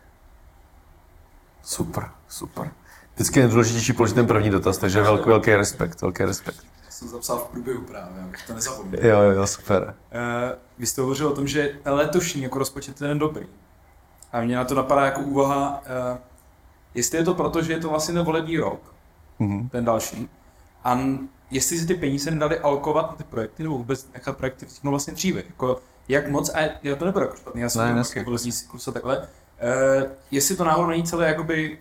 [SPEAKER 1] Super, super. Vždycky je nejdůležitější položit ten první dotaz, takže velký, velký respekt, velký respekt
[SPEAKER 3] jsem zapsal v průběhu právě, abych to nezapomněl.
[SPEAKER 1] Jo, jo, super.
[SPEAKER 3] Uh, vy jste hovořil o tom, že letošní jako rozpočet je ten dobrý. A mě na to napadá jako úvaha, uh, jestli je to proto, že je to vlastně ten volební rok, mm-hmm. ten další, a jestli si ty peníze nedali alokovat na ty projekty, nebo vůbec nechat projekty vzniknout vlastně dříve. Jako, jak moc, a já to nebudu jako špatný, já jsem ne, jako lesní cyklus a takhle, uh, jestli to náhodou není celé jakoby,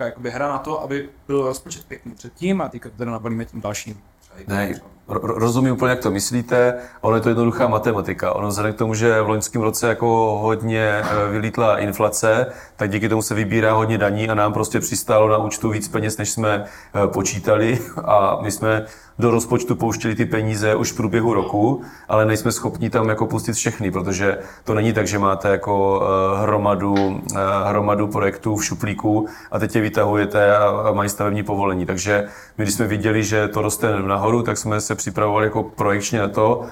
[SPEAKER 3] jakoby hra na to, aby byl rozpočet pěkný předtím a teďka to teda nabalíme tím dalším.
[SPEAKER 1] Ne, rozumím úplně, jak to myslíte. Ono je to jednoduchá matematika. Ono vzhledem k tomu, že v loňském roce jako hodně eh, vylítla inflace, tak díky tomu se vybírá hodně daní a nám prostě přistálo na účtu víc peněz, než jsme eh, počítali. A my jsme do rozpočtu pouštěli ty peníze už v průběhu roku, ale nejsme schopni tam jako pustit všechny, protože to není tak, že máte jako eh, hromadu, hromadu projektů v šuplíku a teď je vytahujete a mají stavební povolení. Takže my, když jsme viděli, že to roste nahoru, tak jsme se připravovali jako projekčně na to,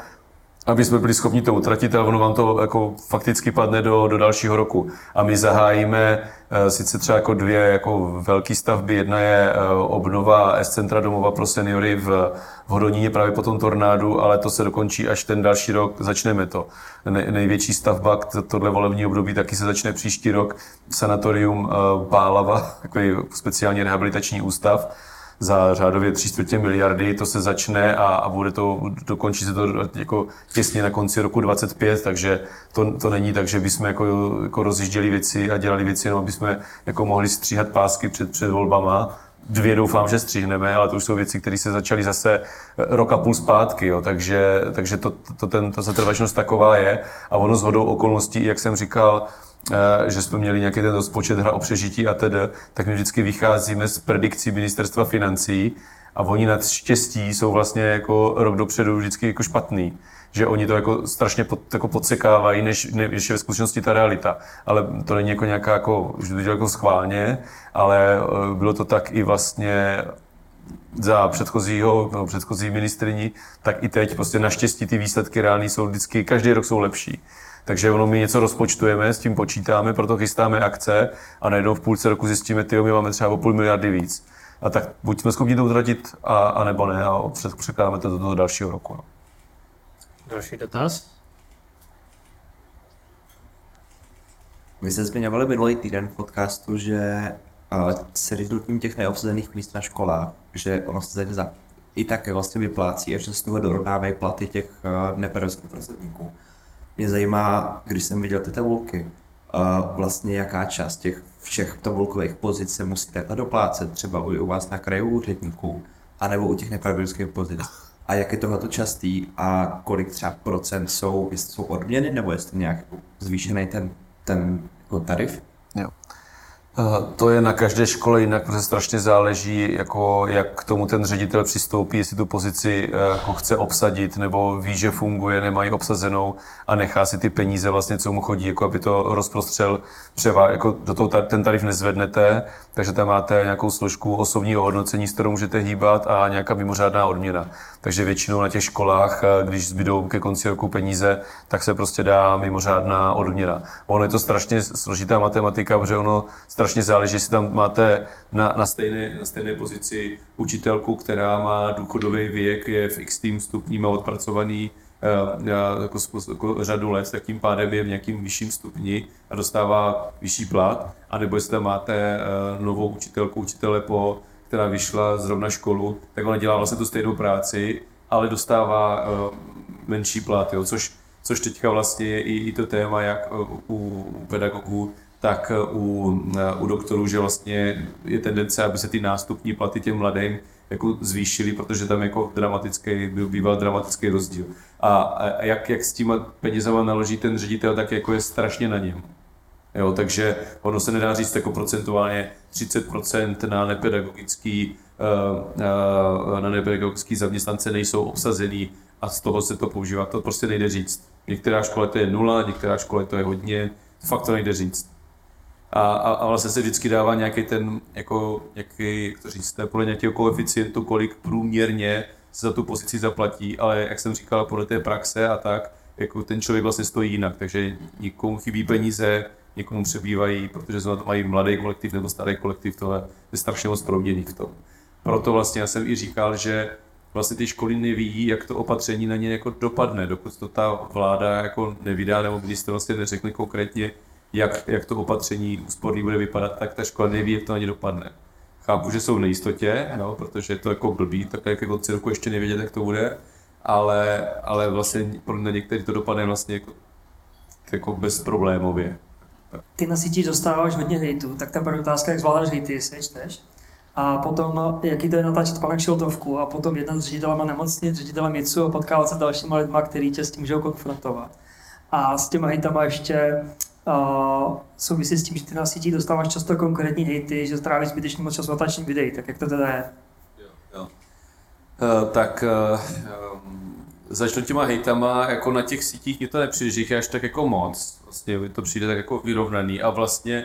[SPEAKER 1] aby jsme byli schopni to utratit, ale ono vám to jako fakticky padne do, do dalšího roku. A my zahájíme uh, sice třeba jako dvě jako velké stavby. Jedna je uh, obnova S-centra domova pro seniory v, v Hodoníně právě po tom tornádu, ale to se dokončí až ten další rok, začneme to. Ne, největší stavba, tohle volební období, taky se začne příští rok. Sanatorium uh, Bálava, takový speciální rehabilitační ústav za řádově tři čtvrtě miliardy, to se začne a, a bude to, dokončí se to jako těsně na konci roku 25, takže to, to není tak, že bychom jako, jako rozjížděli věci a dělali věci, jenom aby jsme jako mohli stříhat pásky před, před volbama. Dvě doufám, že stříhneme, ale to už jsou věci, které se začaly zase rok a půl zpátky, jo, takže, takže to, to, ten, ta zatrvačnost taková je a ono s hodou okolností, jak jsem říkal, Eh, že jsme měli nějaký ten rozpočet hra o přežití a tedy, tak my vždycky vycházíme z predikcí ministerstva financí a oni nad štěstí jsou vlastně jako rok dopředu vždycky jako špatný že oni to jako strašně pod, jako podsekávají, než, než je ve skutečnosti ta realita. Ale to není jako nějaká, jako, že to jako schválně, ale eh, bylo to tak i vlastně za předchozího, no, předchozí ministriní, tak i teď prostě naštěstí ty výsledky reální jsou vždycky, každý rok jsou lepší. Takže ono my něco rozpočtujeme, s tím počítáme, proto chystáme akce a najednou v půlce roku zjistíme, ty my máme třeba o půl miliardy víc. A tak buď jsme schopni to utratit, a, a nebo ne, a překládáme to do toho dalšího roku. No.
[SPEAKER 2] Další dotaz?
[SPEAKER 4] Vy jste zmiňovali minulý týden v podcastu, že uh, se tím těch neobsazených míst na školách, že ono se za i tak vlastně vyplácí a že z toho dorovnávají platy těch uh, nepedagogických pracovníků. Mě zajímá, když jsem viděl ty tabulky, vlastně jaká část těch všech tabulkových pozic se musí takhle doplácet, třeba u vás na kraji úředníků, anebo u těch nepravidelských pozic. A jak je tohle častý a kolik třeba procent jsou, jestli jsou odměny, nebo jestli nějak zvýšený ten, ten jako tarif?
[SPEAKER 1] Eh, to je na každé škole jinak, protože strašně záleží, jako, jak k tomu ten ředitel přistoupí, jestli tu pozici eh, jako chce obsadit, nebo ví, že funguje, nemají obsazenou a nechá si ty peníze vlastně, co mu chodí, jako aby to rozprostřel převá, jako do toho ten tarif nezvednete, takže tam máte nějakou složku osobního hodnocení, s kterou můžete hýbat a nějaká mimořádná odměna. Takže většinou na těch školách, eh, když zbydou ke konci roku peníze, tak se prostě dá mimořádná odměna. Ono je to strašně složitá matematika, protože ono strašně záleží, jestli tam máte na, na, stejné, na stejné pozici učitelku, která má důchodový věk, je v x tým stupní, má odpracovaný uh, jako, jako řadu let, tak tím pádem je v nějakým vyšším stupni a dostává vyšší plat, anebo jestli tam máte uh, novou učitelku, učitele po která vyšla zrovna školu, tak ona dělá vlastně tu stejnou práci, ale dostává uh, menší plat, jo, což, což teďka vlastně je i, i to téma, jak u, u pedagogů, tak u, u doktorů, že vlastně je tendence, aby se ty nástupní platy těm mladým jako zvýšily, protože tam jako dramatický, býval dramatický rozdíl. A, a jak, jak s těma penězama naloží ten ředitel, tak jako je strašně na něm. Jo, takže ono se nedá říct jako procentuálně 30% na nepedagogický uh, na nepedagogický zaměstnance nejsou obsazený a z toho se to používá. To prostě nejde říct. Některá škola to je nula, některá škola to je hodně, fakt to nejde říct. A, a, a vlastně se vždycky dává nějaký ten, jako, jaký, jak to říct, to podle nějakého koeficientu, kolik průměrně se za tu pozici zaplatí, ale jak jsem říkal, podle té praxe a tak, jako ten člověk vlastně stojí jinak, takže nikomu chybí peníze, někomu přebývají, protože mají mladý kolektiv nebo starý kolektiv, tohle je strašně moc prouděný v tom. Proto vlastně já jsem i říkal, že vlastně ty školy neví, jak to opatření na ně jako dopadne, dokud to ta vláda jako nevydá, nebo minister vlastně neřekne konkrétně, jak, jak to opatření úsporný bude vypadat, tak ta škola neví, jak to na ně dopadne. Chápu, že jsou v nejistotě, no, protože je to jako blbý, tak jak konci roku ještě nevědět, jak to bude, ale, ale vlastně pro některý to dopadne vlastně jako, jako bezproblémově.
[SPEAKER 5] Ty na sítích dostáváš hodně hejtu, tak ta první otázka, jak zvládáš hejty, jestli čteš. A potom, no, jaký to je natáčet pak šiltovku a potom jedna s ředitelama nemocnic, ředitelem MICu a potkávat se s dalšíma lidma, který tě s tím můžou konfrontovat. A s těma hejtama ještě uh, souvisí s tím, že ty na sítích dostáváš často konkrétní hejty, že strávíš zbytečně moc času natáčení videí, tak jak to teda je?
[SPEAKER 1] Jo. Uh, tak uh, um, začnu těma hejtama, jako na těch sítích mě to nepřijde, až tak jako moc. Vlastně to přijde tak jako vyrovnaný a vlastně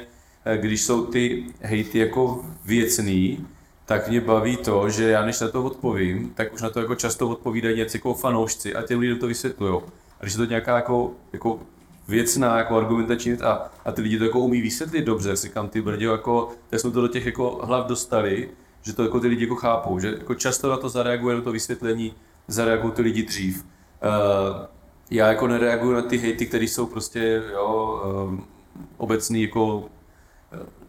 [SPEAKER 1] když jsou ty hejty jako věcný, tak mě baví to, že já než na to odpovím, tak už na to jako často odpovídají něco jako fanoušci a těm lidem to vysvětlují. A když je to nějaká jako, jako věcná jako argumentační a, a ty lidi to jako umí vysvětlit dobře, si kam ty brdě, jako, tak jsme to do těch jako hlav dostali, že to jako ty lidi jako chápou, že jako často na to zareaguje na to vysvětlení, zareagují ty lidi dřív. Uh, já jako nereaguju na ty hejty, které jsou prostě jo, um, obecný jako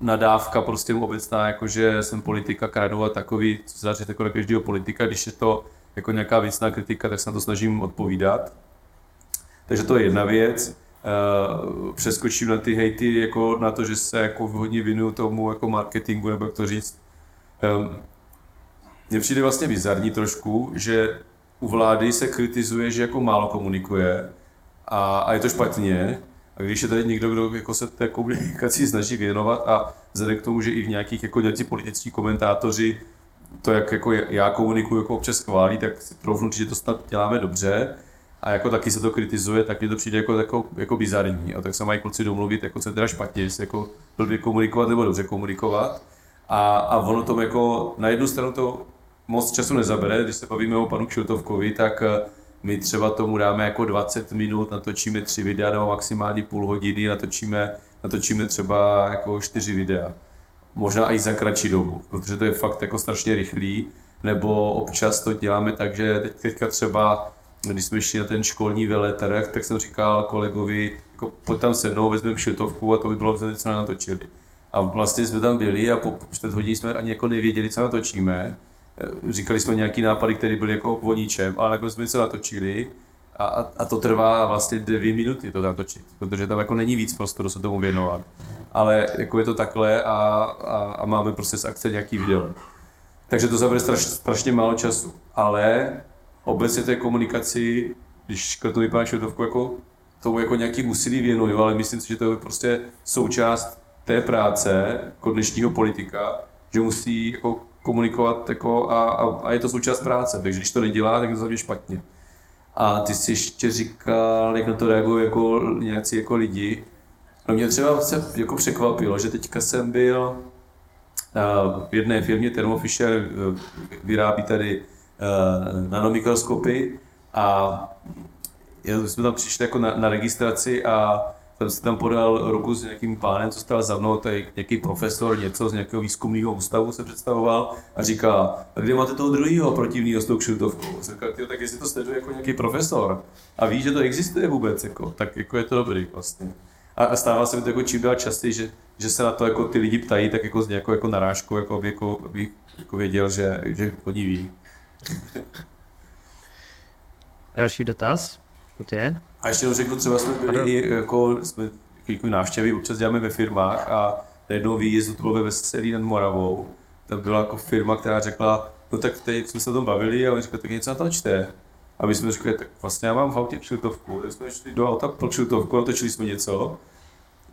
[SPEAKER 1] nadávka prostě obecná, jako že jsem politika kradu a takový, co se jako na každého politika, když je to jako nějaká věcná kritika, tak se na to snažím odpovídat. Takže to je jedna věc. Uh, přeskočím na ty hejty, jako na to, že se jako hodně vinuju tomu jako marketingu, nebo jak to říct. Um, mně přijde vlastně bizarní trošku, že u vlády se kritizuje, že jako málo komunikuje a, a je to špatně, a když je tady někdo, kdo jako se té komunikaci snaží věnovat a vzhledem k tomu, že i v nějakých jako nějací političtí komentátoři to, jak jako já komunikuju, jako občas chválí, tak si troufnu že to snad děláme dobře. A jako taky se to kritizuje, tak mi to přijde jako, jako, jako bizarní. A tak se mají kluci domluvit, jako se teda špatně, jestli jako blbě komunikovat nebo dobře komunikovat. A, a ono tom jako na jednu stranu to moc času nezabere, když se bavíme o panu Kšiltovkovi, tak my třeba tomu dáme jako 20 minut, natočíme tři videa nebo maximálně půl hodiny, natočíme, natočíme třeba jako čtyři videa. Možná i za kratší dobu, protože to je fakt jako strašně rychlý. Nebo občas to děláme tak, že teď, teďka třeba, když jsme šli na ten školní veletrh, tak jsem říkal kolegovi, jako pojď tam se mnou, vezmeme šiltovku a to by bylo co natočili. A vlastně jsme tam byli a po čtvrt hodině jsme ani jako nevěděli, co natočíme Eh, říkali jsme nějaký nápady, které byly jako o ničem, ale nakonec jsme se natočili a, a, a, to trvá vlastně dvě minuty to natočit, protože tam jako není víc prostoru se tomu věnovat. Ale jako je to takhle a, a, a máme prostě z akce nějaký video. Takže to zabere straš, strašně málo času. Ale obecně té komunikaci, když škrtnu vypadá šotovku, jako tomu jako nějaký úsilí věnuju, ale myslím si, že to je prostě součást té práce jako dnešního politika, že musí jako komunikovat jako a, a, a, je to součást práce, takže když to nedělá, tak to je špatně. A ty jsi ještě říkal, jak na to reagují jako nějací jako lidi. No mě třeba se jako překvapilo, že teďka jsem byl v jedné firmě Thermo Fisher, e, vyrábí tady nanomikroskopy a jsme tam přišli jako na, na registraci a jsem si tam podal ruku s nějakým pánem, co stál za mnou, tady nějaký profesor, něco z nějakého výzkumného ústavu se představoval a říká, a kde máte toho druhého protivného s tou kšiltovkou? Říkal, tak jestli to sleduje jako nějaký profesor a ví, že to existuje vůbec, jako, tak jako je to dobrý vlastně. A, a stává se mi to jako čím dál častěji, že, že se na to jako ty lidi ptají, tak jako s nějakou jako narážkou, jako aby, jako, aby jako věděl, že, že oni ví.
[SPEAKER 2] Další dotaz? To je?
[SPEAKER 1] A ještě řeknu, třeba jsme byli i jako, jsme jako návštěvy občas děláme ve firmách a na jednou výjezdu to bylo ve Veselí nad Moravou. Tam byla jako firma, která řekla, no tak teď jsme se o tom bavili a oni řekli, tak něco natočte. A my jsme řekli, tak vlastně já mám v autě kšiltovku, tak jsme šli do auta pro kšiltovku, natočili jsme něco,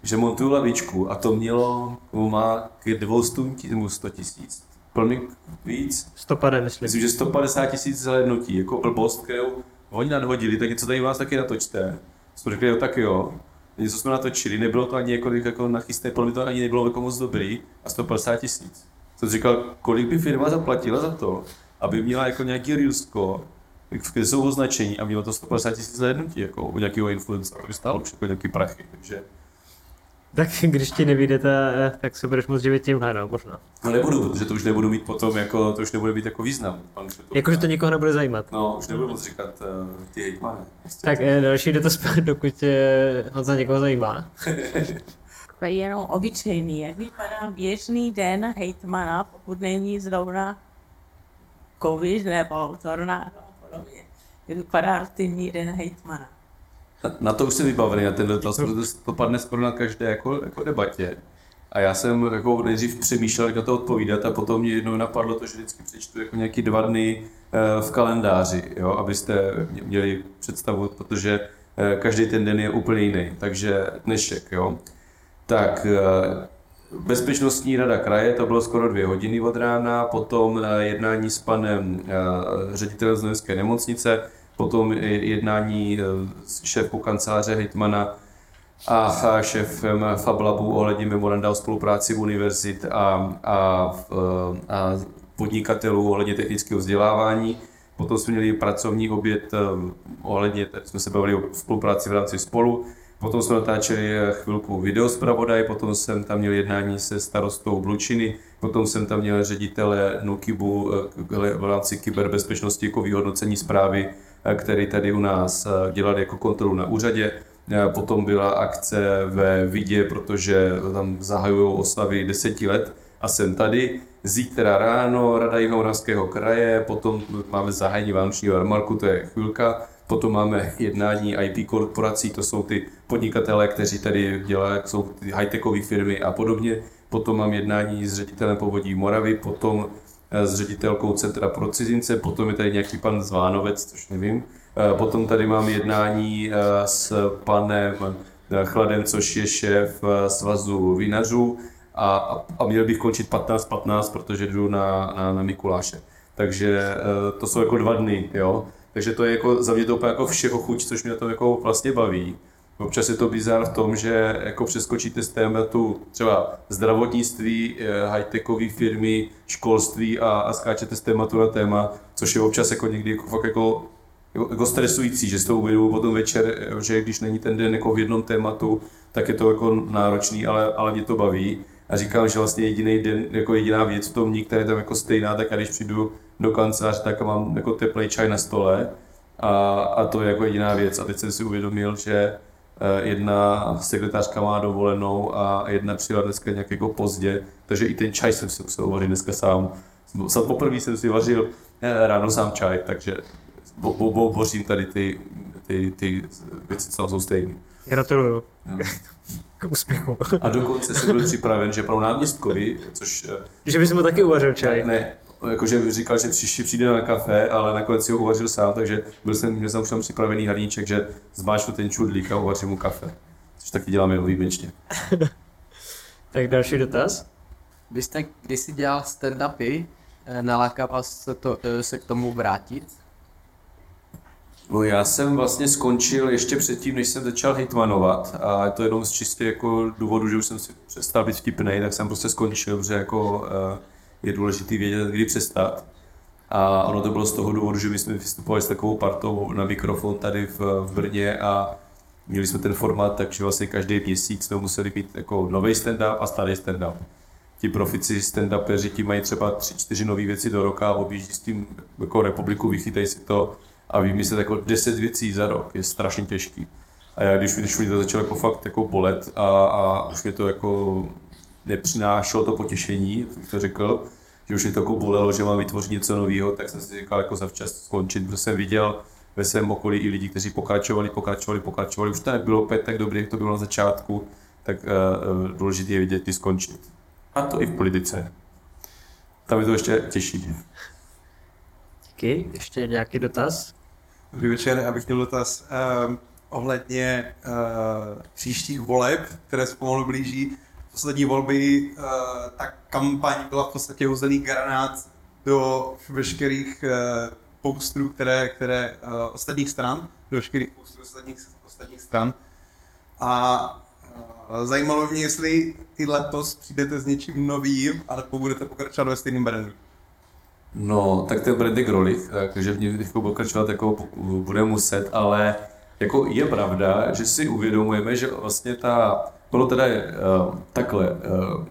[SPEAKER 1] že montuju lavičku a to mělo, má k 200 100 tisíc. Plný víc.
[SPEAKER 2] Stopade, myslím.
[SPEAKER 1] Myslím, že 150 tisíc zhlédnutí, jako blbost, kterou oni nadhodili, tak něco tady u nás taky natočte. Jsme řekli, jo, tak jo. Něco jsme natočili, nebylo to ani jako, jako nachysté, podle mě to ani nebylo jako moc dobrý a 150 tisíc. Jsem říkal, kolik by firma zaplatila za to, aby měla jako nějaký score, kde jsou označení a mělo to 150 tisíc zhlédnutí, jako u nějakého influencera, to by stálo už jako nějaký prachy, takže
[SPEAKER 2] Tak když ti nevíde, ta- tak se budeš moc živit tímhle, no, možná.
[SPEAKER 1] no nebudu, protože to už nebudu mít potom jako, to už nebude mít jako význam. Pan, že to-
[SPEAKER 2] Jakože to nikoho nebude zajímat.
[SPEAKER 1] No, už nebudu moc říkat uh, ty hejtmany. Prostě
[SPEAKER 2] Tak eh, další dotaz, dokud eh, Honza někoho zajímá.
[SPEAKER 6] To je jenom obyčejný. Jak vypadá běžný den hejtmana, pokud není zrovna covid nebo tornádo a podobně. Jak vypadá rutinní den hejtmana.
[SPEAKER 1] Na, to už jsem vybavený, na ten dotaz, protože to padne skoro na každé jako, jako debatě. A já jsem jako nejdřív přemýšlel, jak na to odpovídat a potom mě jednou napadlo to, že vždycky přečtu jako nějaký dva dny eh, v kalendáři, jo, abyste mě- měli představu, protože eh, každý ten den je úplně jiný. Takže dnešek, jo. Tak eh, Bezpečnostní rada kraje, to bylo skoro dvě hodiny od rána, potom jednání s panem ředitelem Znojemské nemocnice, potom jednání eh, s šéfkou kanceláře Hitmana a šéfem Fablabu ohledně memoranda o spolupráci univerzit a, a, eh, a podnikatelů ohledně technického vzdělávání. Potom jsme měli pracovní oběd eh, ohledně, jsme se bavili o spolupráci v rámci spolu. Potom jsme natáčeli eh, chvilku videospravodaj, potom jsem tam měl jednání se starostou Blučiny, potom jsem tam měl ředitele Nukibu eh, v rámci kyberbezpečnosti jako vyhodnocení zprávy, eh, který tady u nás eh, dělali jako kontrolu na úřadě. Eh, Potom byla akce ve Vidě, protože tam zahajují oslavy deseti let a jsem tady. Zítra ráno Rada Jihomoravského kraje, potom máme zahájení Vánočního jarmarku, to je chvilka, potom máme jednání IP korporací, to jsou ty podnikatelé, kteří tady dělají, jsou ty high-techové firmy a podobně. Potom mám jednání s ředitelem povodí Moravy, potom eh, s ředitelkou Centra pro cizince, potom je tady nějaký pan Zvánovec, což nevím. Eh, Potom tady mám jednání eh, s panem Chladem, což je šéf eh, svazu vinařů a, a, měl bych končit 15.15, protože jdu na, na, na Mikuláše. Takže to jsou jako dva dny, jo. Takže to je jako za mě to úplně jako všeho chuť, což mě to jako vlastně baví. Občas je to bizar v tom, že jako přeskočíte z tématu třeba zdravotnictví, eh, high-techové firmy, školství a, a skáčete z tématu na téma, což je občas jako někdy jako fakt jako, jako, jako stresující, že s tou uvědomuji potom večer, eh, že když není ten den jako v jednom tématu, tak je to jako náročný, ale, ale mě to baví. A říkám, že vlastně jediný den, jako jediná věc v tom která je tam jako stejná, tak když přijdu do kanceláře, tak mám jako teplý čaj na stole a, a to je jako jediná věc. A teď jsem si uvědomil, že jedna sekretářka má dovolenou a jedna přijela dneska nějak jako pozdě, takže i ten čaj jsem si musel vařit dneska sám. Sam poprvé jsem si vařil eh, ráno sám čaj, takže bo, bo, bo, bořím tady ty, ty, ty věci, co jsou stejné.
[SPEAKER 2] Gratuluju.
[SPEAKER 1] Jo.
[SPEAKER 2] K úspěchu.
[SPEAKER 1] A dokonce jsem byl připraven, že pro náměstkovi, což eh,
[SPEAKER 2] Že bys mu taky uvařil čaj.
[SPEAKER 1] ne, jakože říkal, že příště přijde na kafe, ale nakonec si ho uvařil sám, takže byl jsem, měl jsem už tam připravený hrníček, že zmáčknu ten čudlík a uvařím mu kafe. Což taky dělám jenom výjimečně.
[SPEAKER 2] Tak další dotaz.
[SPEAKER 7] Vy jste kdysi dělal stand-upy, eh, naláká vás se, to, eh, se k tomu vrátit?
[SPEAKER 1] No já jsem vlastně skončil ještě předtím, než jsem začal hitmanovat a je to jenom z čistě jako důvodu, že už jsem si přestal být vtipný, tak jsem prostě skončil, protože jako eh, je důležitý vědět, kdy přestat. A ono to bylo z toho důvodu, že my jsme vystupovali s takovou partou na mikrofon tady v, v Brně a měli jsme ten formát, takže vlastně každý měsíc jsme museli mít jako nový stand-up a starý stand-up. Ti profici stand-upeři ti mají třeba tři, čtyři nové věci do roka a objíždí s tím jako republiku, vychytají si to a vymyslet jako 10 věcí za rok je strašně těžký. A já když, když mi to začalo jako fakt jako bolet a, a už mě to jako nepřinášelo to potěšení, jak to řekl, že už mě to jako bolelo, že mám vytvořit něco nového, tak jsem si říkal jako zavčas skončit, protože jsem viděl ve svém okolí i lidi, kteří pokračovali, pokračovali, pokračovali. Už to nebylo opět tak dobré, jak to bylo na začátku, tak uh, důležité je vidět, kdy skončit. A to i v politice. Tam je to ještě těžší.
[SPEAKER 2] Díky. Ještě nějaký dotaz?
[SPEAKER 8] Dobrý večer, já bych měl dotaz um, ohledně uh, příštích voleb, které se pomalu blíží. Poslední volby uh, ta kampaň byla v podstatě hozený granát do veškerých uh, postrů, které, které uh, ostatních stran, do veškerých postrů ostatních, ostatních stran. A uh, zajímalo mě, jestli i letos přijdete s něčím novým, alebo budete pokračovat ve stejném brandu.
[SPEAKER 1] No, tak brand je Grolich, takže v jako pokračovat jako bude muset, ale jako je pravda, že si uvědomujeme, že vlastně ta, bylo teda uh, takhle, uh,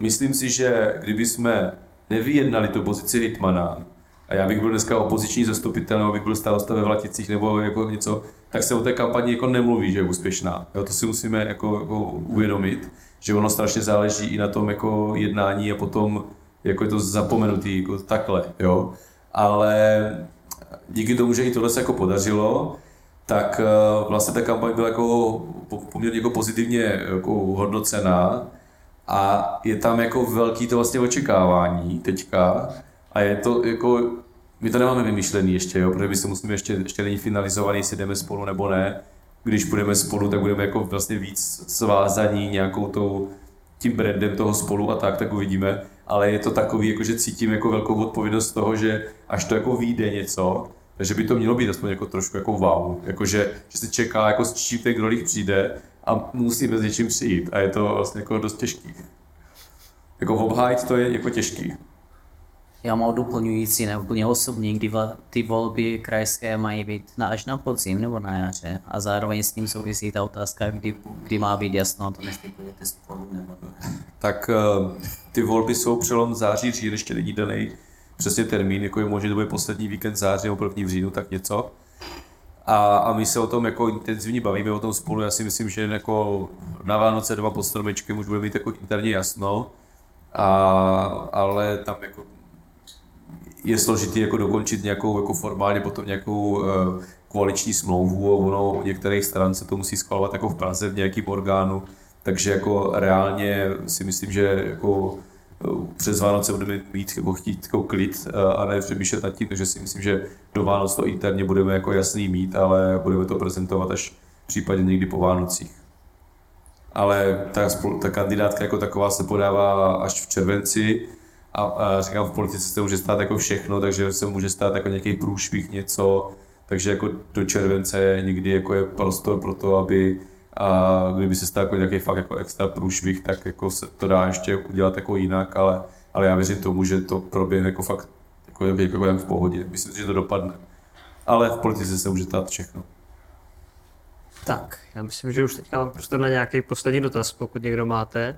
[SPEAKER 1] myslím si, že kdyby jsme nevyjednali tu pozici hitmana, a já bych byl dneska opoziční zastupitel, nebo bych byl starosta ve Vlaticích, nebo jako něco, tak se o té kampani jako nemluví, že je úspěšná. Jo, to si musíme jako, jako uvědomit, že ono strašně záleží i na tom jako jednání a potom jako je to zapomenutý, jako takhle, jo. Ale díky tomu, že i tohle se jako podařilo, tak eh, vlastně ta kampaň byla jako poměrně jako pozitivně jako hodnocená a je tam jako velký to vlastně očekávání teďka a je to jako, my to nemáme vymyšlený ještě, jo, protože my se musíme ještě, ještě není finalizovaný, jestli jdeme spolu nebo ne. Když půjdeme spolu, tak budeme jako vlastně víc svázaní nějakou tou, tím brandem toho spolu a tak, tak uvidíme. Ale je to takový, jako že cítím jako velkou odpovědnost toho, že až to jako vyjde něco, takže by to mělo být aspoň jako trošku jako wow. Jako že, že se čeká, jako čím ten grolík přijde a musíme s něčím přijít. A je to vlastně jako dost těžký. Jako obhájit to je jako těžký.
[SPEAKER 9] Já mám doplňující, ne úplně osobní, kdy ty volby krajské mají být na až na podzim nebo na jaře. A zároveň s tím souvisí ta otázka, kdy, kdy má být jasno, to jestli budete spolu nebo ne.
[SPEAKER 1] Tak eh, ty volby jsou přelom září, říjen, ještě není daný přesně termín, jako je možné, že to bude poslední víkend září nebo první v říjnu, tak něco. A, a my se o tom jako intenzivně bavíme o tom spolu. Já si myslím, že jako na Vánoce doma pod stromečkem už bude mít jako interně jasno. A, ale tam jako je složitý jako dokončit nějakou jako formálně potom nějakou uh, koaliční smlouvu a ono u některých stran se to musí schvalovat jako v Praze v nějakým orgánu, takže jako reálně si myslím, že jako přes Vánoce budeme mít jako chtít jako klid a ne přemýšlet nad tím, takže si myslím, že do Vánoc to interně budeme jako jasný mít, ale budeme to prezentovat až případně někdy po Vánocích. Ale ta, ta kandidátka jako taková se podává až v červenci a, a říkám, v politice se může stát jako všechno, takže se může stát jako nějaký průšvih, něco, takže jako do července někdy jako je prostor pro to, aby a kdyby se stal jako nějaký fakt jako extra průšvih, tak jako se to dá ještě udělat jako jinak, ale, ale já věřím tomu, že to proběhne jako fakt jako, jako, jako jen v pohodě. Myslím že to dopadne. Ale v politice se může stát všechno.
[SPEAKER 2] Tak, já myslím, že už teď mám prostor na nějaký poslední dotaz, pokud někdo máte.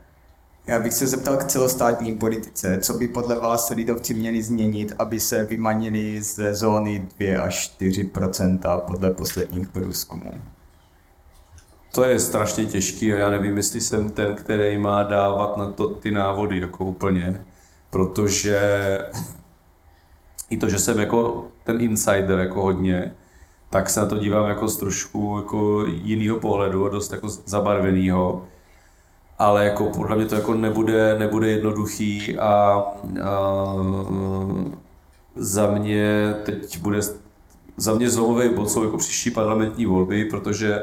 [SPEAKER 10] Já bych se zeptal k celostátní politice. Co by podle vás lidovci měli změnit, aby se vymanili ze zóny 2 až 4% podle posledních průzkumů?
[SPEAKER 1] To je strašně těžký a já nevím, jestli jsem ten, který má dávat na to ty návody jako úplně, protože i to, že jsem jako ten insider jako hodně, tak se na to dívám jako z trošku jako jinýho pohledu, dost jako zabarvenýho. Ale jako podle mě to jako nebude, nebude jednoduchý a, a za mě teď bude za mě zlomový bod jsou jako příští parlamentní volby, protože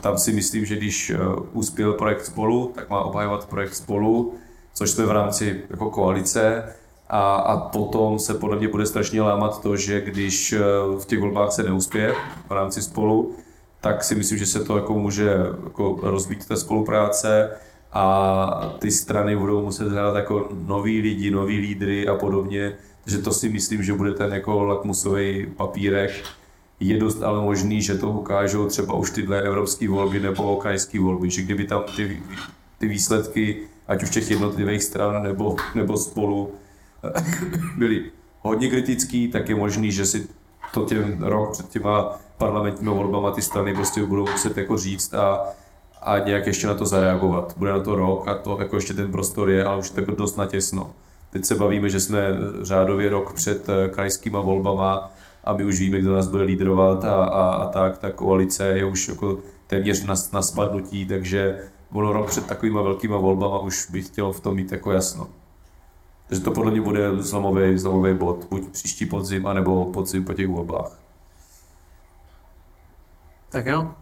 [SPEAKER 1] tam si myslím, že když eh, uspěl projekt spolu, tak má obhajovat projekt spolu, což jsme v rámci jako koalice. A, a potom se podle mě bude strašně lámat to, že když eh, v těch volbách se neuspěje v rámci spolu, tak si myslím, že se to jako může jako rozbít ta spolupráce a ty strany budou muset hledat jako noví lidi, noví lídry a podobně. Takže to si myslím, že bude ten jako lakmusový papírek, je dost ale možný, že to ukážou třeba už tyhle evropské volby nebo krajské volby, že kdyby tam ty, ty výsledky, ať už těch jednotlivých stran nebo, nebo spolu, byly hodně kritický, tak je možný, že si to těm rok před těma parlamentními volbama ty strany prostě budou muset jako říct a, a nějak ještě na to zareagovat. Bude na to rok a to jako ještě ten prostor je, ale už je to dost natěsno. Teď se bavíme, že jsme řádově rok před eh, krajskýma volbama a my už víme, kdo nás bude lídrovat a, a, a tak, ta koalice je už jako téměř na, na spadnutí, takže ono rok před takovýma velkýma volbama už bych chtěl v tom mít jako jasno. Takže to podle mě bude zlomový, zlomový bod, buď příští podzim, anebo podzim po těch volbách.
[SPEAKER 2] Tak jo.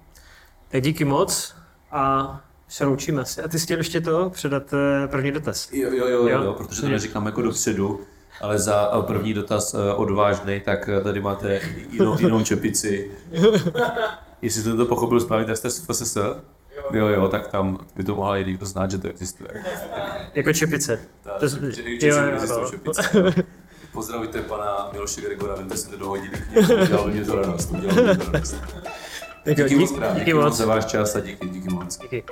[SPEAKER 2] Tak díky moc a Se loučíme asi. A ty jsi chtěl ještě to předat eh, první dotaz.
[SPEAKER 1] Jo, jo, jo,
[SPEAKER 2] Jo.
[SPEAKER 1] jo, protože to neříkám jako dopředu, ale za eh, první dotaz eh, odvážný, tak eh, tady máte jinou, jinou čepici. Jestli jsem to pochopil správně, tak jste z FSS? Jo, jo, tak tam by to mohla i někdo znát, že to existuje.
[SPEAKER 2] Jako čepice.
[SPEAKER 1] Ta,
[SPEAKER 2] To-
[SPEAKER 1] že- že- že
[SPEAKER 2] jo, jo.
[SPEAKER 1] čepice. Pozdravujte pana Miloše Gregora, vím, že jste to dohodili k němu, udělal mě to radost, udělal mě to radost.
[SPEAKER 2] Tak jo,
[SPEAKER 1] Díky moc,
[SPEAKER 2] díky,
[SPEAKER 1] krát,
[SPEAKER 2] díky
[SPEAKER 1] díky moc
[SPEAKER 2] moc.
[SPEAKER 1] za váš čas a díky, díky moc.
[SPEAKER 2] Díky.